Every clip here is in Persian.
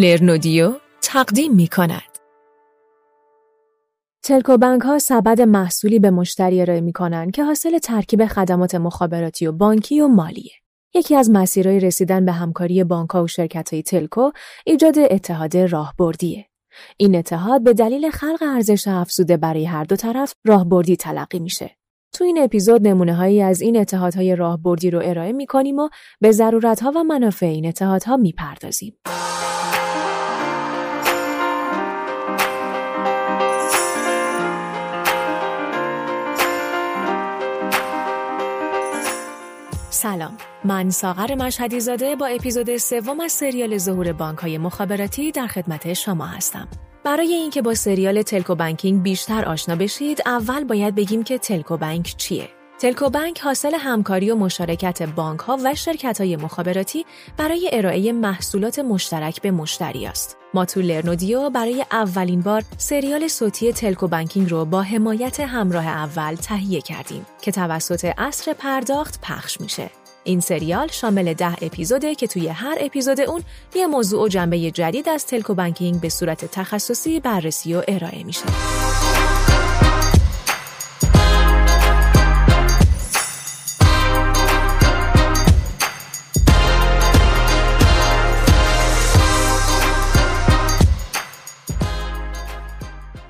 لرنودیو تقدیم می کند. تلکو بانک ها سبد محصولی به مشتری ارائه می کنند که حاصل ترکیب خدمات مخابراتی و بانکی و مالیه. یکی از مسیرهای رسیدن به همکاری بانک ها و شرکت های تلکو ایجاد اتحاد راهبردیه. این اتحاد به دلیل خلق ارزش افزوده برای هر دو طرف راهبردی تلقی میشه. تو این اپیزود نمونه هایی از این اتحادهای راهبردی رو ارائه می کنیم و به ضرورت ها و منافع این اتحادها می پردازیم. سلام. من ساغر مشهدی زاده با اپیزود سوم از سریال ظهور بانک های مخابراتی در خدمت شما هستم. برای اینکه با سریال تلکو بانکینگ بیشتر آشنا بشید اول باید بگیم که تلکو بانک چیه. تلکو بانک حاصل همکاری و مشارکت بانک ها و شرکت های مخابراتی برای ارائه محصولات مشترک به مشتری است. ما تو لرنودیو برای اولین بار سریال صوتی تلکو بانکینگ رو با حمایت همراه اول تهیه کردیم که توسط اصر پرداخت پخش میشه. این سریال شامل ده اپیزوده که توی هر اپیزود اون یه موضوع و جنبه جدید از تلکو بانکینگ به صورت تخصصی بررسی و ارائه میشه.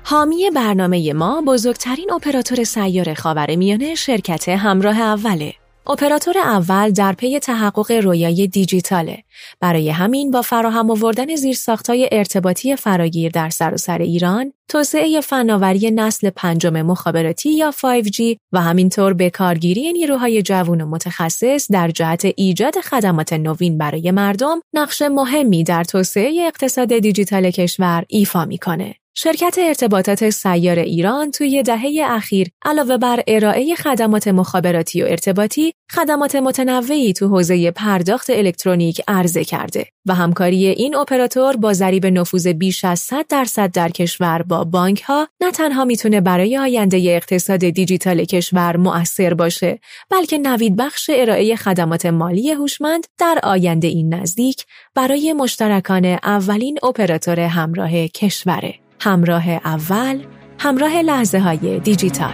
حامی برنامه ما بزرگترین اپراتور سیار خاور میانه شرکت همراه اوله. اپراتور اول در پی تحقق رویای دیجیتاله. برای همین با فراهم آوردن زیرساختهای ارتباطی فراگیر در سراسر سر ایران، توسعه فناوری نسل پنجم مخابراتی یا 5G و همینطور به کارگیری نیروهای جوان و متخصص در جهت ایجاد خدمات نوین برای مردم، نقش مهمی در توسعه اقتصاد دیجیتال کشور ایفا می‌کنه. شرکت ارتباطات سیار ایران توی دهه اخیر علاوه بر ارائه خدمات مخابراتی و ارتباطی، خدمات متنوعی تو حوزه پرداخت الکترونیک عرضه کرده و همکاری این اپراتور با ضریب نفوذ بیش از 100 درصد در کشور با بانک ها نه تنها می‌تونه برای آینده اقتصاد دیجیتال کشور مؤثر باشه، بلکه نوید بخش ارائه خدمات مالی هوشمند در آینده این نزدیک برای مشترکان اولین اپراتور همراه کشوره. همراه اول همراه لحظه های دیجیتال.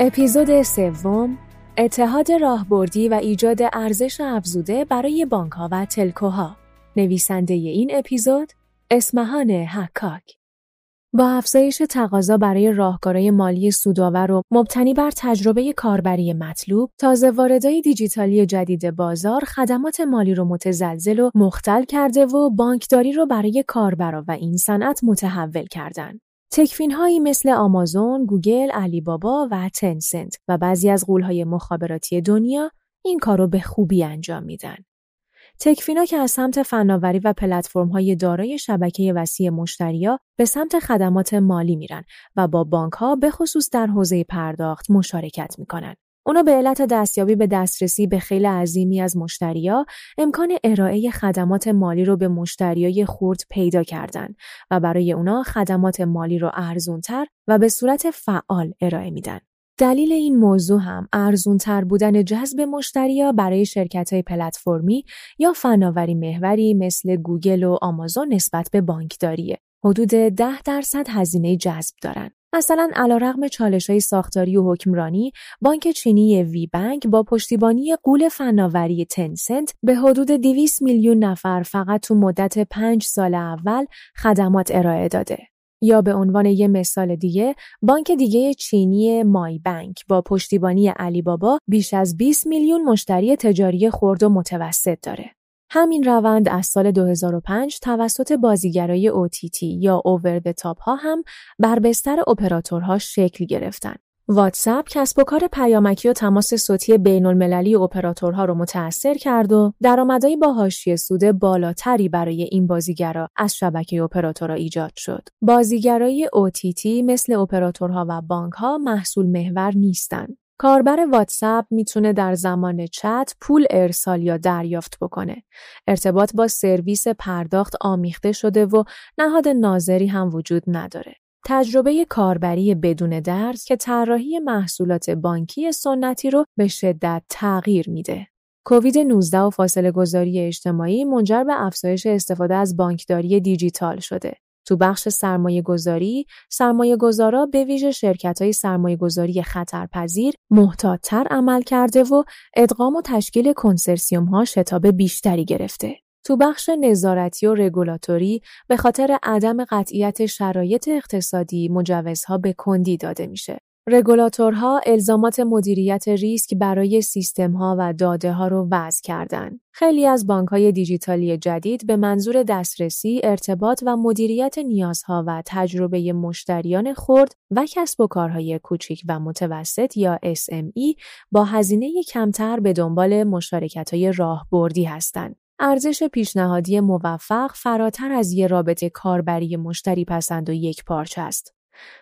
اپیزود سوم اتحاد راهبردی و ایجاد ارزش افزوده برای بانک و تلکوها. نویسنده این اپیزود اسمهان حکاک با افزایش تقاضا برای راهکارهای مالی سودآور و مبتنی بر تجربه کاربری مطلوب، تازه واردهای دیجیتالی جدید بازار خدمات مالی رو متزلزل و مختل کرده و بانکداری رو برای کاربرا و این صنعت متحول کردن. تکفین مثل آمازون، گوگل، علی بابا و تنسنت و بعضی از قولهای مخابراتی دنیا این کارو به خوبی انجام میدن. تکفینا که از سمت فناوری و های دارای شبکه وسیع مشتریا به سمت خدمات مالی میرن و با بانک ها به خصوص در حوزه پرداخت مشارکت می‌کنن. اونا به علت دستیابی به دسترسی به خیلی عظیمی از مشتریا امکان ارائه خدمات مالی رو به مشتریای خورد پیدا کردن و برای اونا خدمات مالی رو ارزونتر و به صورت فعال ارائه میدن. دلیل این موضوع هم ارزونتر بودن جذب مشتریا برای شرکت های پلتفرمی یا فناوری محوری مثل گوگل و آمازون نسبت به بانکداریه. حدود 10 درصد هزینه جذب دارن. مثلا علیرغم چالش های ساختاری و حکمرانی، بانک چینی وی بانک با پشتیبانی قول فناوری تنسنت به حدود 200 میلیون نفر فقط تو مدت 5 سال اول خدمات ارائه داده. یا به عنوان یه مثال دیگه بانک دیگه چینی مای بانک با پشتیبانی علی بابا بیش از 20 میلیون مشتری تجاری خرد و متوسط داره. همین روند از سال 2005 توسط بازیگرای OTT یا اوور تاپ ها هم بر بستر اپراتورها شکل گرفتن. واتساپ کسب و کار پیامکی و تماس صوتی بین المللی اپراتورها رو متأثر کرد و درآمدهای با حاشیه سود بالاتری برای این بازیگرا از شبکه اپراتورها ایجاد شد. بازیگرای OTT مثل اپراتورها و بانکها محصول محور نیستند. کاربر واتساپ می‌تونه در زمان چت پول ارسال یا دریافت بکنه. ارتباط با سرویس پرداخت آمیخته شده و نهاد ناظری هم وجود نداره. تجربه کاربری بدون درس که طراحی محصولات بانکی سنتی رو به شدت تغییر میده. کووید 19 و فاصله گذاری اجتماعی منجر به افزایش استفاده از بانکداری دیجیتال شده. تو بخش سرمایه گذاری، سرمایه گذارا به ویژه شرکت های سرمایه گذاری خطرپذیر محتاطتر عمل کرده و ادغام و تشکیل کنسرسیوم ها شتاب بیشتری گرفته. تو بخش نظارتی و رگولاتوری به خاطر عدم قطعیت شرایط اقتصادی مجوزها به کندی داده میشه. رگولاتورها الزامات مدیریت ریسک برای سیستمها و داده ها رو وضع کردند. خیلی از بانک های دیجیتالی جدید به منظور دسترسی، ارتباط و مدیریت نیازها و تجربه مشتریان خرد و کسب و کارهای کوچیک و متوسط یا SME با هزینه کمتر به دنبال مشارکت های راهبردی هستند. ارزش پیشنهادی موفق فراتر از یه رابطه کاربری مشتری پسند و یک پارچه است.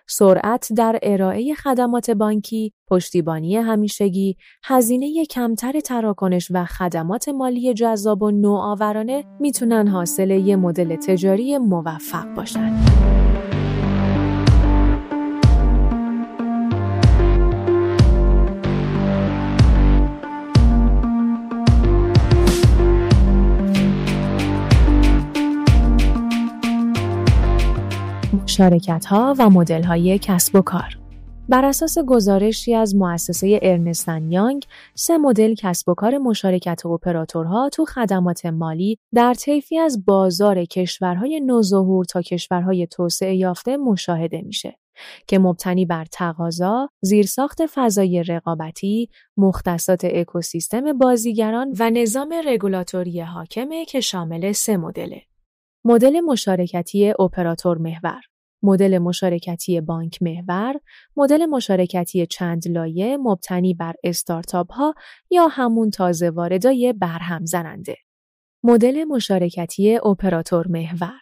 سرعت در ارائه خدمات بانکی، پشتیبانی همیشگی، هزینه کمتر تراکنش و خدمات مالی جذاب و نوآورانه می‌تونن حاصل یه مدل تجاری موفق باشن. شرکت ها و مدل های کسب و کار بر اساس گزارشی از مؤسسه ارنستن یانگ، سه مدل کسب و کار مشارکت اپراتورها تو خدمات مالی در طیفی از بازار کشورهای نوظهور تا کشورهای توسعه یافته مشاهده میشه که مبتنی بر تقاضا، زیرساخت فضای رقابتی، مختصات اکوسیستم بازیگران و نظام رگولاتوری حاکمه که شامل سه مدله. مدل مشارکتی اپراتور محور مدل مشارکتی بانک محور، مدل مشارکتی چند لایه مبتنی بر استارتاپ ها یا همون تازه واردای برهم زننده. مدل مشارکتی اپراتور محور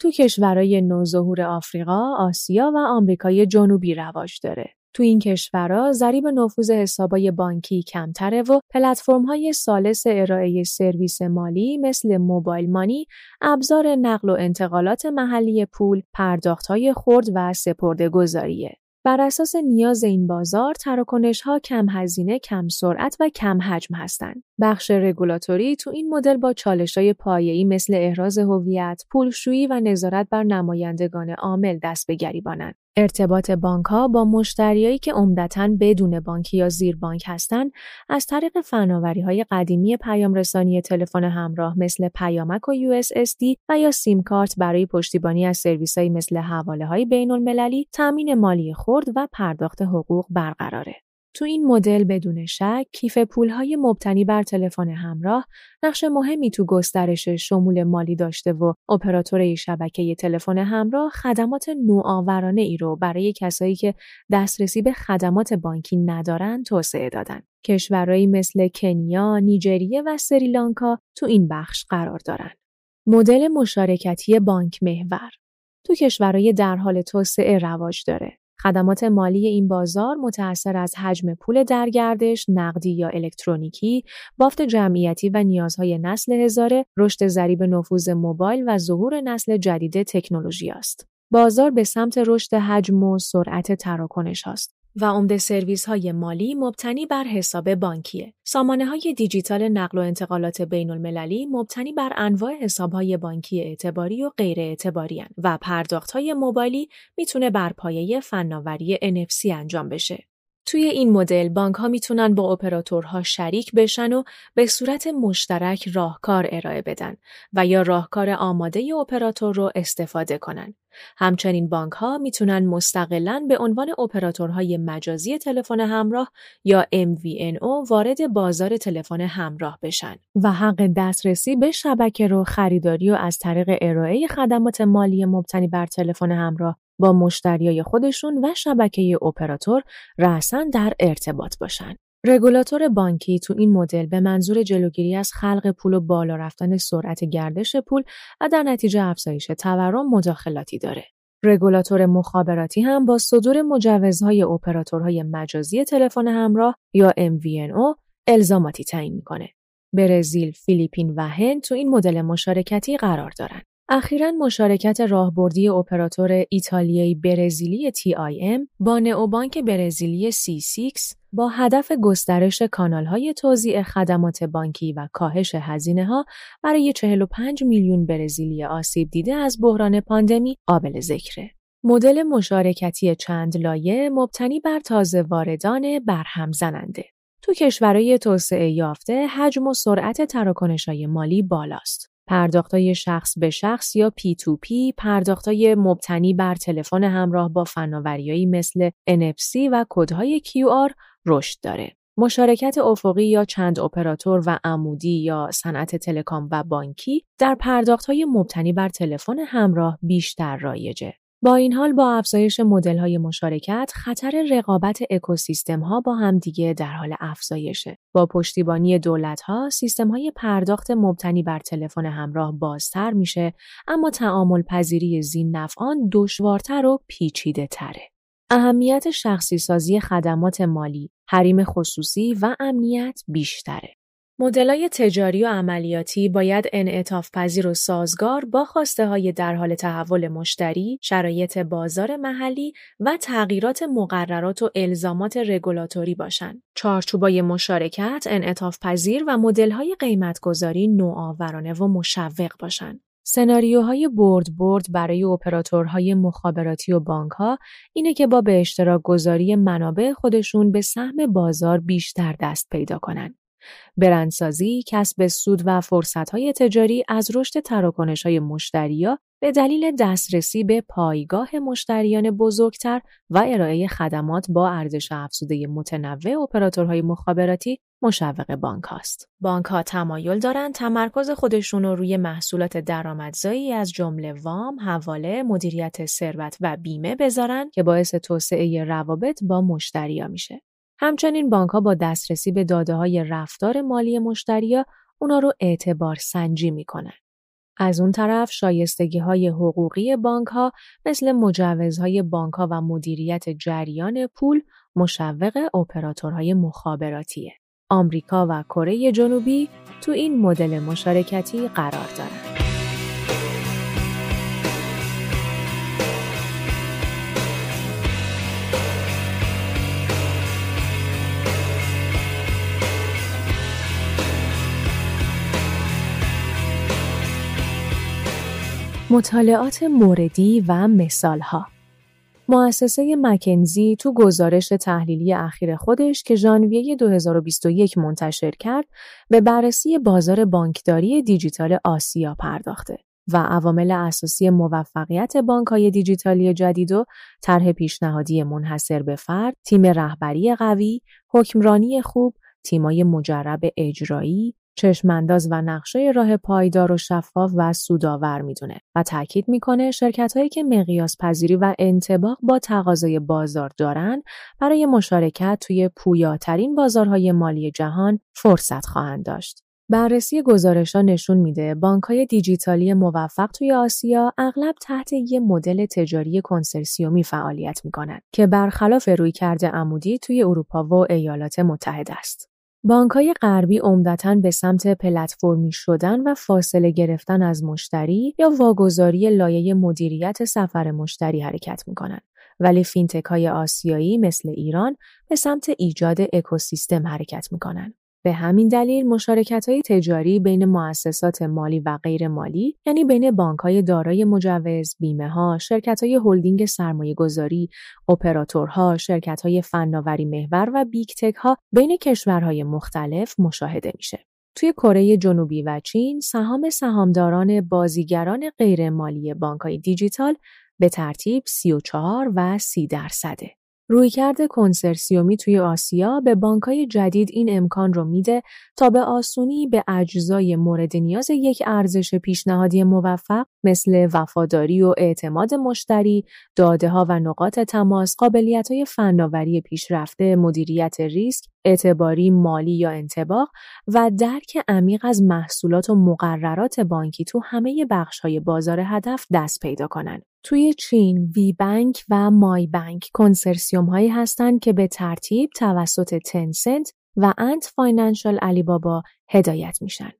تو کشورهای نوظهور آفریقا، آسیا و آمریکای جنوبی رواج داره. تو این کشورها ضریب نفوذ حسابای بانکی کمتره و های سالس ارائه سرویس مالی مثل موبایل مانی، ابزار نقل و انتقالات محلی پول، های خرد و سپرده گذاریه. بر اساس نیاز این بازار تراکنش ها کم هزینه، کم سرعت و کم حجم هستند. بخش رگولاتوری تو این مدل با چالش های پایه‌ای مثل احراز هویت، پولشویی و نظارت بر نمایندگان عامل دست به گریبانند. ارتباط بانک ها با مشتریایی که عمدتا بدون بانکی یا زیر بانک هستند از طریق فناوری های قدیمی پیام رسانی تلفن همراه مثل پیامک و USSD و یا سیم کارت برای پشتیبانی از سرویس های مثل حواله های بین المللی، تامین مالی خرد و پرداخت حقوق برقراره. تو این مدل بدون شک کیف پولهای مبتنی بر تلفن همراه نقش مهمی تو گسترش شمول مالی داشته و اپراتور شبکه تلفن همراه خدمات نوآورانه ای رو برای کسایی که دسترسی به خدمات بانکی ندارن توسعه دادن. کشورهایی مثل کنیا، نیجریه و سریلانکا تو این بخش قرار دارن. مدل مشارکتی بانک محور تو کشورهای در حال توسعه رواج داره. خدمات مالی این بازار متأثر از حجم پول درگردش، نقدی یا الکترونیکی، بافت جمعیتی و نیازهای نسل هزاره، رشد ضریب نفوذ موبایل و ظهور نسل جدید تکنولوژی است. بازار به سمت رشد حجم و سرعت تراکنش است. و عمده سرویس های مالی مبتنی بر حساب بانکیه. سامانه های دیجیتال نقل و انتقالات بین المللی مبتنی بر انواع حساب های بانکی اعتباری و غیر اعتباری و پرداخت های موبایلی می‌تونه بر پایه فناوری NFC انجام بشه. توی این مدل بانک ها می‌تونن با اپراتورها شریک بشن و به صورت مشترک راهکار ارائه بدن و یا راهکار آماده اپراتور رو استفاده کنن. همچنین بانک ها می‌تونن مستقلا به عنوان اپراتورهای مجازی تلفن همراه یا MVNO وارد بازار تلفن همراه بشن و حق دسترسی به شبکه رو خریداری و از طریق ارائه خدمات مالی مبتنی بر تلفن همراه با مشتریای خودشون و شبکه اپراتور رأسا در ارتباط باشن. رگولاتور بانکی تو این مدل به منظور جلوگیری از خلق پول و بالا رفتن سرعت گردش پول و در نتیجه افزایش تورم مداخلاتی داره. رگولاتور مخابراتی هم با صدور مجوزهای اپراتورهای مجازی تلفن همراه یا MVNO الزاماتی تعیین می‌کنه. برزیل، فیلیپین و هند تو این مدل مشارکتی قرار دارن. اخیرا مشارکت راهبردی اپراتور ایتالیایی برزیلی TIM با نئوبانک برزیلی C6 با هدف گسترش کانالهای توزیع خدمات بانکی و کاهش هزینه ها برای 45 میلیون برزیلی آسیب دیده از بحران پاندمی قابل ذکره. مدل مشارکتی چند لایه مبتنی بر تازه واردان برهم زننده. تو کشورهای توسعه یافته حجم و سرعت تراکنش‌های مالی بالاست. پرداختای شخص به شخص یا P2P، پرداختای مبتنی بر تلفن همراه با فناوریایی مثل NFC و کدهای QR رشد داره. مشارکت افقی یا چند اپراتور و عمودی یا صنعت تلکام و بانکی در پرداختهای مبتنی بر تلفن همراه بیشتر رایجه. با این حال با افزایش های مشارکت خطر رقابت اکوسیستم ها با همدیگه در حال افزایشه. با پشتیبانی دولت ها سیستم های پرداخت مبتنی بر تلفن همراه بازتر میشه اما تعامل پذیری زین نفعان دشوارتر و پیچیده تره. اهمیت شخصی سازی خدمات مالی، حریم خصوصی و امنیت بیشتره. مدلای تجاری و عملیاتی باید انعطاف پذیر و سازگار با خواسته های در حال تحول مشتری، شرایط بازار محلی و تغییرات مقررات و الزامات رگولاتوری باشند. چارچوبای مشارکت، انعطاف پذیر و مدل‌های قیمتگذاری نوآورانه و مشوق باشند. سناریوهای برد برد برای اپراتورهای مخابراتی و بانکها اینه که با به اشتراک گذاری منابع خودشون به سهم بازار بیشتر دست پیدا کنند. برندسازی، کسب سود و فرصتهای تجاری از رشد تراکنش‌های مشتریا به دلیل دسترسی به پایگاه مشتریان بزرگتر و ارائه خدمات با ارزش افزوده متنوع اپراتورهای مخابراتی مشوق بانک هاست. بانک ها تمایل دارند تمرکز خودشون رو روی محصولات درآمدزایی از جمله وام، حواله، مدیریت ثروت و بیمه بذارن که باعث توسعه روابط با مشتریا میشه. همچنین بانک ها با دسترسی به داده های رفتار مالی مشتریا اونا رو اعتبار سنجی می‌کنن. از اون طرف شایستگی های حقوقی بانک ها مثل مجوزهای بانک ها و مدیریت جریان پول مشوق اپراتورهای مخابراتیه. آمریکا و کره جنوبی تو این مدل مشارکتی قرار دارند. مطالعات موردی و مثالها. مؤسسه مکنزی تو گزارش تحلیلی اخیر خودش که ژانویه 2021 منتشر کرد به بررسی بازار بانکداری دیجیتال آسیا پرداخته و عوامل اساسی موفقیت بانکهای دیجیتالی جدید و طرح پیشنهادی منحصر به فرد، تیم رهبری قوی، حکمرانی خوب، تیمای مجرب اجرایی، چشمانداز و نقشه راه پایدار و شفاف و سودآور می‌دونه و تاکید می‌کنه شرکت هایی که مقیاس پذیری و انتباق با تقاضای بازار دارن برای مشارکت توی پویاترین بازارهای مالی جهان فرصت خواهند داشت. بررسی گزارش ها نشون میده بانک های دیجیتالی موفق توی آسیا اغلب تحت یه مدل تجاری کنسرسیومی فعالیت می‌کنند که برخلاف روی کرده عمودی توی اروپا و ایالات متحده است. بانکهای غربی عمدتا به سمت پلتفرمی شدن و فاصله گرفتن از مشتری یا واگذاری لایه مدیریت سفر مشتری حرکت می‌کنند. ولی fintech های آسیایی مثل ایران به سمت ایجاد اکوسیستم حرکت می‌کنند. به همین دلیل مشارکت های تجاری بین مؤسسات مالی و غیر مالی یعنی بین بانک های دارای مجوز، بیمه ها، شرکت های هلدینگ سرمایه گذاری، اپراتورها، شرکت های فناوری محور و big tech ها بین کشورهای مختلف مشاهده میشه. توی کره جنوبی و چین سهام سهامداران بازیگران غیر مالی بانک های دیجیتال به ترتیب 34 و 30 درصده. رویکرد کنسرسیومی توی آسیا به بانکهای جدید این امکان رو میده تا به آسونی به اجزای مورد نیاز یک ارزش پیشنهادی موفق مثل وفاداری و اعتماد مشتری، داده ها و نقاط تماس، قابلیت های فناوری پیشرفته، مدیریت ریسک، اعتباری مالی یا انتباق و درک عمیق از محصولات و مقررات بانکی تو همه بخش های بازار هدف دست پیدا کنند. توی چین WeBank و MYbank کنسرسیوم هایی هستند که به ترتیب توسط تنسنت و Ant Financial علی بابا هدایت میشن.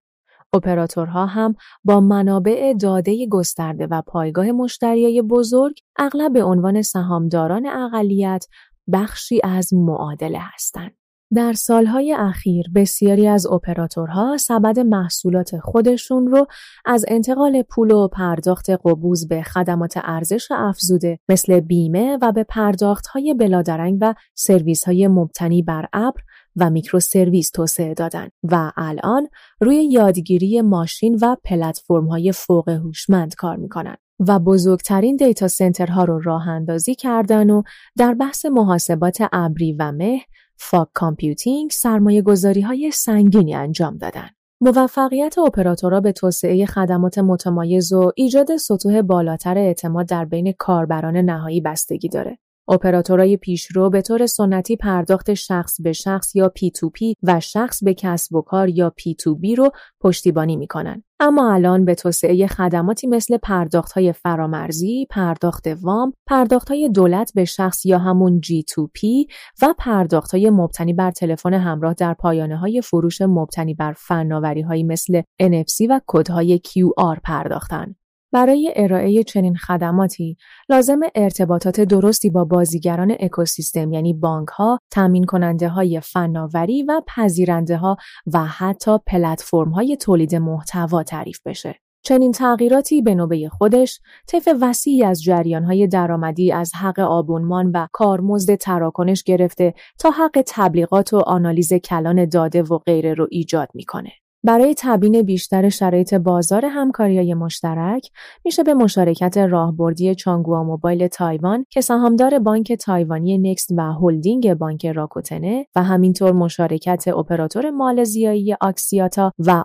اپراتورها هم با منابع داده گسترده و پایگاه مشتریای بزرگ اغلب به عنوان سهامداران اقلیت بخشی از معادله هستند. در سالهای اخیر بسیاری از اپراتورها سبد محصولات خودشون رو از انتقال پول و پرداخت قبوض به خدمات ارزش افزوده مثل بیمه و به پرداختهای بلادرنگ و سرویسهای مبتنی بر ابر و microservice توسعه دادن و الان روی یادگیری ماشین و پلتفرم های فوق هوشمند کار می‌کنن و بزرگترین data center ها رو راه اندازی کردن و در بحث محاسبات ابری و مه fog computing سرمایه گذاری های سنگینی انجام دادن. موفقیت اپراتورها به توسعه خدمات متمایز و ایجاد سطوح بالاتر اعتماد در بین کاربران نهایی بستگی داره. اپراتورهای پیشرو به طور سنتی پرداخت شخص به شخص یا P2P و شخص به کسب و کار یا P2B رو پشتیبانی می‌کنن. اما الان به توسعه خدماتی مثل پرداخت های فرامرزی، پرداخت وام، پرداخت های دولت به شخص یا همون G2P و پرداخت های مبتنی بر تلفن همراه در پایانه های فروش مبتنی بر فناوری مثل NFC و کدهای QR پرداختن. برای ارائه چنین خدماتی لازم ارتباطات درستی با بازیگران اکوسیستم یعنی بانک ها، تامین کننده های فناوری و پذیرنده ها و حتی پلتفرم های تولید محتوا تعریف بشه. چنین تغییراتی به نوبه خودش طیف وسیعی از های درآمدی از حق آبونمان و کارمزد تراکنش گرفته تا حق تبلیغات و آنالیز کلان داده و غیره رو ایجاد می‌کنه. برای تبیین بیشتر شرایط بازار همکاری مشترک میشه به مشارکت راهبردی Chunghwa Mobile تایوان که سهامدار بانک تایوانی نکست و هلدینگ بانک راکوتنه و همینطور مشارکت اپراتور مالزیایی Axiata و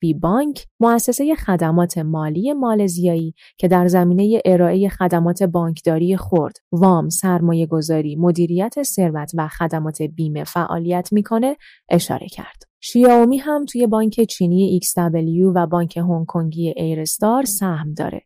بی بانک مؤسسه خدمات مالی مالزیایی که در زمینه ارائه خدمات بانکداری خرد، وام، سرمایه گذاری، مدیریت ثروت و خدمات بیمه فعالیت می‌کنه اشاره کرد. شیائومی هم توی بانک چینی XW و بانک هنگ کنگی Airstar سهم داره.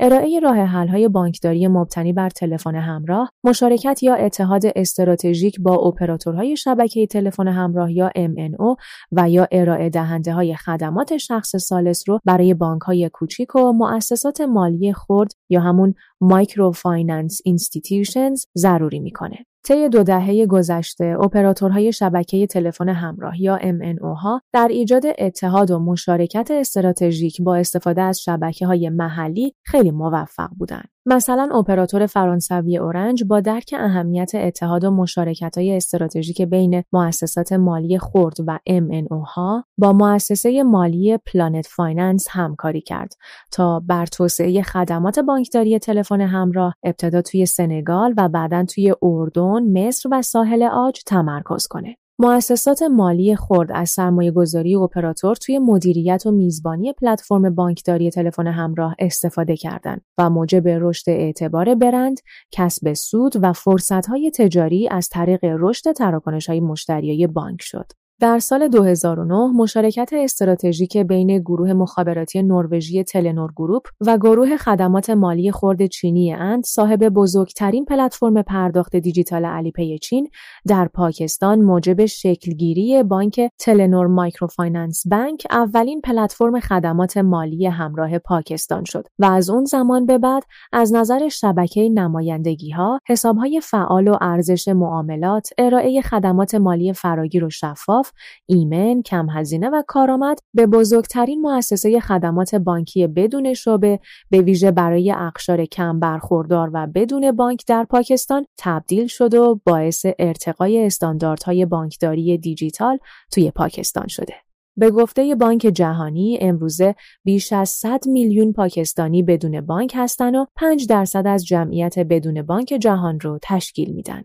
ارائه راه های بانکداری مبتنی بر تلفن همراه، مشارکت یا اتحاد استراتژیک با اپراتورهای شبکه تلفن همراه یا MNO و یا ارائه دهنده های خدمات شخص ثالث رو برای بانک های کوچیک و مؤسسات مالی خرد یا همون microfinance institutions ضروری می‌کنه. طی دو دهه گذشته اپراتورهای شبکه تلفن همراه یا MNO ها در ایجاد اتحاد و مشارکت استراتژیک با استفاده از شبکه های محلی خیلی موفق بودند. مثلا اپراتور فرانسوی اورنج با درک اهمیت اتحاد و مشارکت های استراتژیک بین مؤسسات مالی خرد و MNO ها با مؤسسه مالی PlaNet Finance همکاری کرد تا بر توسعه خدمات بانکداری تلفن همراه ابتدا توی سنگال و بعدا توی اردن، مصر و ساحل عاج تمرکز کنه. مؤسسات مالی خرد از سرمایه گذاری اپراتور توی مدیریت و میزبانی پلتفرم بانکداری تلفن همراه استفاده کردند و موجب رشد اعتبار برند، کسب سود و فرصتهای تجاری از طریق رشد تراکنش‌های مشتریای بانک شد. در سال 2009 مشارکت استراتژیک بین گروه مخابراتی نروژی Telenor Group و گروه خدمات مالی خرد چینی Ant صاحب بزرگترین پلتفرم پرداخت دیجیتال Alipay چین در پاکستان موجب شکلگیری بانک Telenor Microfinance Bank اولین پلتفرم خدمات مالی همراه پاکستان شد و از اون زمان به بعد از نظر شبکه نمایندگی ها حساب فعال و ارزش معاملات ارائه خدمات مالی فراگیر و شفاف ایمن، کم هزینه و کارآمد به بزرگترین مؤسسه خدمات بانکی بدون شعبه به ویژه برای اقشار کم برخوردار و بدون بانک در پاکستان تبدیل شد و باعث ارتقای استانداردهای بانکداری دیجیتال توی پاکستان شده. به گفته بانک جهانی امروزه بیش از 100 میلیون پاکستانی بدون بانک هستند و 5 درصد از جمعیت بدون بانک جهان رو تشکیل میدن.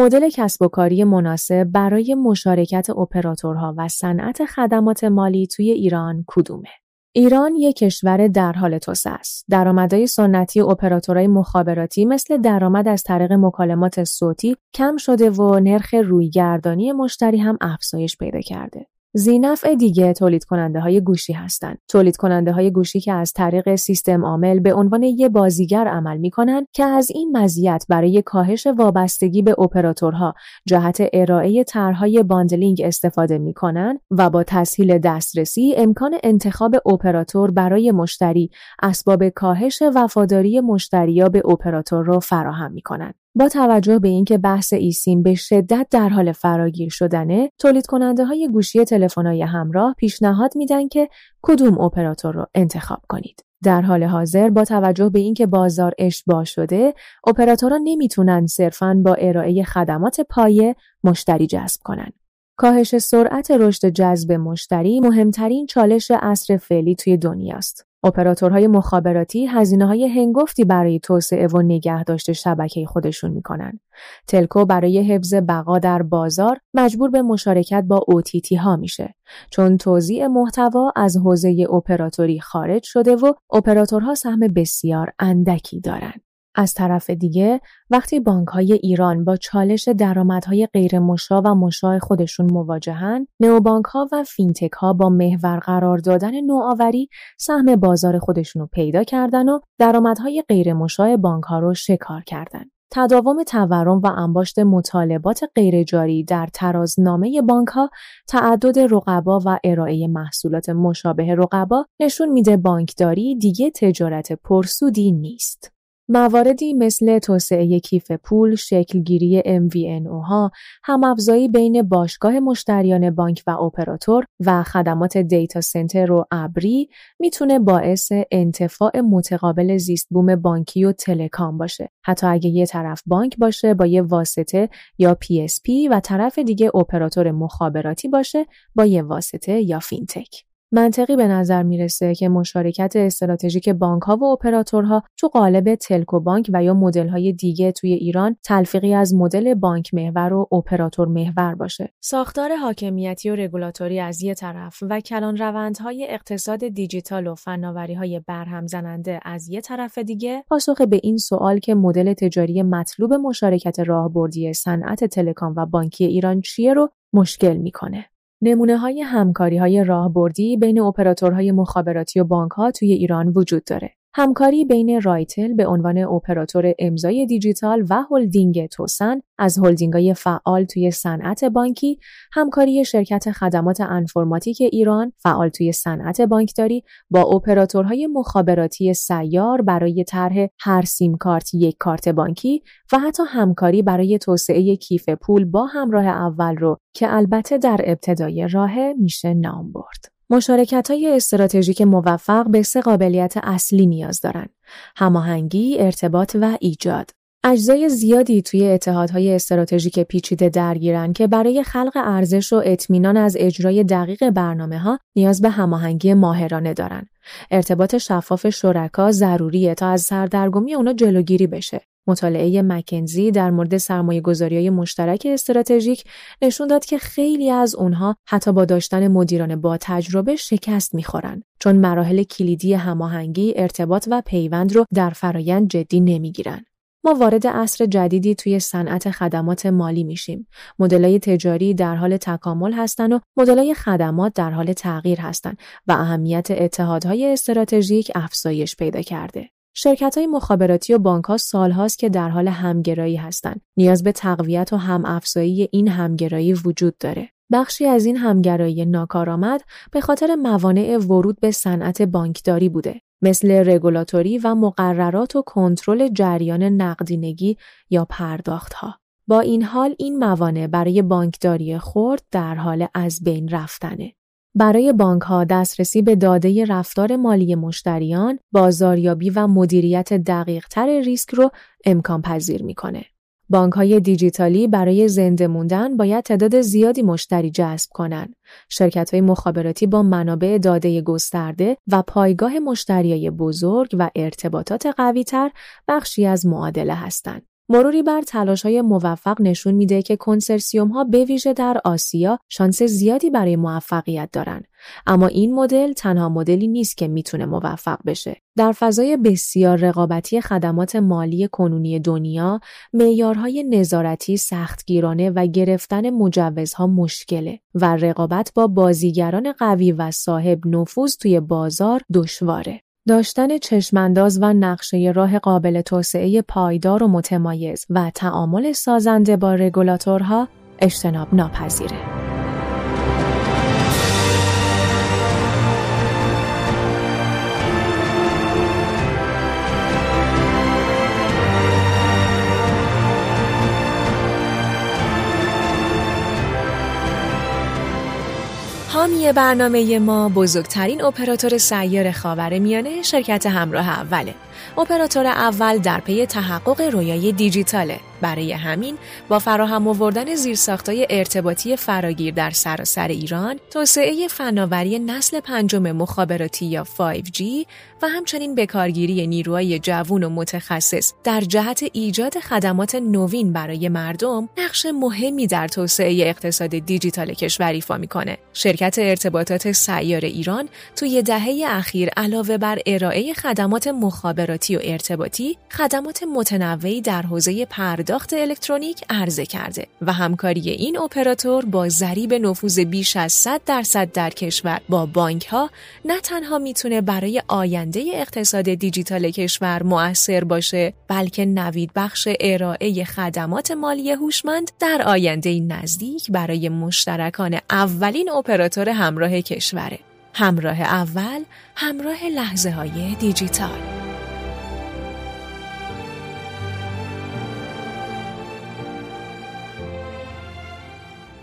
مدل کسب و کاری مناسب برای مشارکت اپراتورها و صنعت خدمات مالی توی ایران کدومه؟ ایران یک کشور در حال توسعه است. درآمدهای سنتی اپراتورهای مخابراتی مثل درآمد از طریق مکالمات صوتی کم شده و نرخ رویگردانی مشتری هم افزایش پیدا کرده. ذینفع دیگه تولید کننده های گوشی هستند. تولید کننده های گوشی که از طریق سیستم عامل به عنوان یه بازیگر عمل می‌کنن که از این مزیت برای کاهش وابستگی به اپراتورها جهت ارائه طرحهای bundling استفاده می‌کنن و با تسهیل دسترسی امکان انتخاب اپراتور برای مشتری اسباب کاهش وفاداری مشتریا به اپراتور را فراهم می‌کنن. با توجه به اینکه بحث eSIM به شدت در حال فراگیر شدنه، تولید کننده های گوشی تلفن‌های همراه پیشنهاد میدن که کدوم اپراتور رو انتخاب کنید. در حال حاضر با توجه به اینکه بازار اشباه شده، اپراتورها نمی‌تونن صرفاً با ارائه خدمات پایه مشتری جذب کنند. کاهش سرعت رشد جذب مشتری مهمترین چالش عصر فعلی توی دنیاست. اپراتورهای مخابراتی هزینه های هنگفتی برای توسعه و نگهداشت شبکه خودشون می‌کنن. تلکو برای حفظ بقا در بازار مجبور به مشارکت با اوتیتی ها میشه چون توزیع محتوا از حوزه اپراتوری خارج شده و اپراتورها سهم بسیار اندکی دارند. از طرف دیگه وقتی بانک های ایران با چالش درآمدهای غیر مشا و مشاع خودشون مواجهن، نئوبانک ها و فینتک ها با محور قرار دادن نوآوری سهم بازار خودشون رو پیدا کردن و درآمدهای غیر مشاع بانک ها رو شکار کردن. تداوم تورم و انباشت مطالبات غیرجاری در ترازنامه بانک ها، تعدد رقبا و ارائه محصولات مشابه رقبا نشون میده بانکداری دیگه تجارت پرسودی نیست. مواردی مثل توسعه کیف پول، شکلگیری MVNO ها، همافزایی بین باشگاه مشتریان بانک و اپراتور و خدمات دیتا سنتر و ابری می‌تونه باعث انتفاع متقابل زیست بوم بانکی و تلکام باشه. حتی اگه یه طرف بانک باشه با یه واسطه یا PSP و طرف دیگه اپراتور مخابراتی باشه با یه واسطه یا فینتک. منطقی به نظر می‌رسه که مشارکت استراتژیک بانک ها و اپراتورها تو قالب telco بانک و یا مدل های دیگه توی ایران تلفیقی از مدل بانک محور و اپراتور محور باشه. ساختار حاکمیتی و رگولاتوری از یه طرف و کلان روندهای اقتصاد دیجیتال و فناوری های برهم زننده از یه طرف دیگه پاسخ به این سوال که مدل تجاری مطلوب مشارکت راهبردی صنعت telecom و بانکی ایران چیه رو مشکل می‌کنه. نمونه های همکاری های راهبردی بین اپراتورهای مخابراتی و بانک ها توی ایران وجود داره. همکاری بین رایتل به عنوان اپراتور امضای دیجیتال و هلدینگ توسن از هلدینگ‌های فعال توی صنعت بانکی، همکاری شرکت خدمات انفورماتیک ایران فعال توی صنعت بانکداری با اپراتورهای مخابراتی سیار برای طرح هر سیم کارت یک کارت بانکی و حتی همکاری برای توسعه کیف پول با همراه اول رو که البته در ابتدای راه میشه نام برد. مشارکت های استراتژیک موفق به سه قابلیت اصلی نیاز دارند. هماهنگی، ارتباط و ایجاد. اجزای زیادی توی اتحادهای استراتژیک پیچیده درگیرن که برای خلق ارزش و اطمینان از اجرای دقیق برنامه ها نیاز به هماهنگی ماهرانه دارن. ارتباط شفاف شرکا ضروریه تا از سردرگمی اونا جلوگیری بشه. مطالعه مکنزی در مورد سرمایه های مشترک استراتژیک نشون داد که خیلی از اونها حتی با داشتن مدیران با تجربه شکست می‌خورن چون مراحل کلیدی هماهنگی، ارتباط و پیوند رو در فرایند جدی نمی‌گیرن. ما وارد عصر جدیدی توی صنعت خدمات مالی میشیم. مدلای تجاری در حال تکامل هستند و مدلای خدمات در حال تغییر هستند و اهمیت اتحادهای استراتژیک افزایش پیدا کرده. شرکت های مخابراتی و بانک ها سال هاست که در حال همگرایی هستند. نیاز به تقویت و هم افزایی این همگرایی وجود داره. بخشی از این همگرایی ناکارآمد به خاطر موانع ورود به صنعت بانکداری بوده مثل رگولاتوری و مقررات و کنترل جریان نقدینگی یا پرداخت ها. با این حال این موانع برای بانکداری خرد در حال از بین رفتنه. برای بانک ها دسترسی به داده رفتار مالی مشتریان، بازاریابی و مدیریت دقیق تر ریسک رو امکان پذیر می‌کنه. بانک های دیجیتالی برای زنده موندن باید تعداد زیادی مشتری جذب کنند. شرکت های مخابراتی با منابع داده گسترده و پایگاه مشتریای بزرگ و ارتباطات قوی تر بخشی از معادله هستند. مروری بر تلاش های موفق نشون میده که کنسرسیوم ها به ویژه در آسیا شانس زیادی برای موفقیت دارن. اما این مدل تنها مدلی نیست که می‌تونه موفق بشه. در فضای بسیار رقابتی خدمات مالی کنونی دنیا معیارهای نظارتی سختگیرانه و گرفتن مجوزها مشکله و رقابت با بازیگران قوی و صاحب نفوذ توی بازار دشواره. داشتن چشمانداز و نقشه راه قابل توسعه پایدار و متمایز و تعامل سازنده با رگولاتورها اجتناب ناپذیره. حامی برنامه ما بزرگترین اپراتور سیار خاور میانه شرکت همراه اوله. اپراتور اول در پی تحقق رویای دیجیتاله برای همین با فراهم آوردن زیرساختهای ارتباطی فراگیر در سراسر ایران، توسعه فناوری نسل پنجم مخابراتی یا 5G و همچنین بکارگیری نیروهای جوون و متخصص در جهت ایجاد خدمات نوین برای مردم نقش مهمی در توسعه اقتصاد دیجیتال کشور ایفا می‌کنه. شرکت ارتباطات سیار ایران توی دهه اخیر علاوه بر ارائه خدمات مخابراتی و ارتباطی، خدمات متنوعی در حوزه پرد پرداخت الکترونیک عرضه کرده و همکاری این اپراتور با ضریب نفوذ بیش از 100 درصد در کشور با بانک ها نه تنها می‌تونه برای آینده اقتصاد دیجیتال کشور مؤثر باشه بلکه نوید بخش ارائه خدمات مالی هوشمند در آینده نزدیک برای مشترکان اولین اپراتور همراه کشوره. همراه اول همراه لحظه های دیجیتال.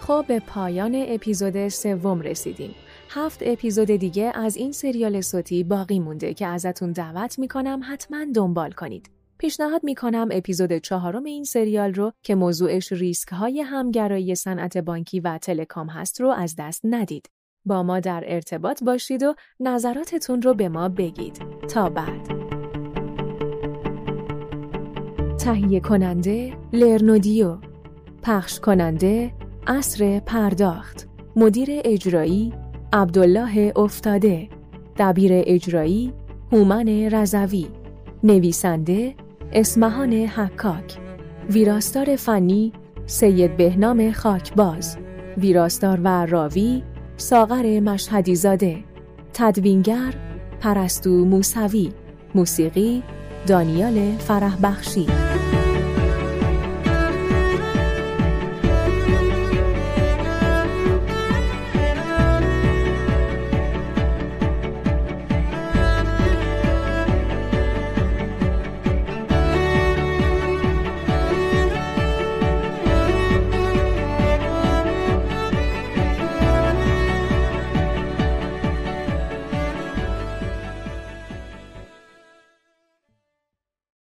خب به پایان اپیزود سوم رسیدیم. هفت اپیزود دیگه از این سریال صوتی باقی مونده که ازتون دعوت می‌کنم حتما دنبال کنید. پیشنهاد می‌کنم اپیزود چهارم این سریال رو که موضوعش ریسک های همگرایی صنعت بانکی و تلکام هست رو از دست ندید. با ما در ارتباط باشید و نظراتتون رو به ما بگید. تا بعد. تهیه کننده لرنودیو پخش کننده اصر پرداخت. مدیر اجرایی عبدالله افتاده. دبیر اجرایی هومن رزوی نویسنده اسمهان حکاک. ویراستار فنی سید بهنام خاکباز. ویراستار و راوی ساغر مشهدی زاده تدوینگر پرستو موسوی. موسیقی دانیال فرح بخشی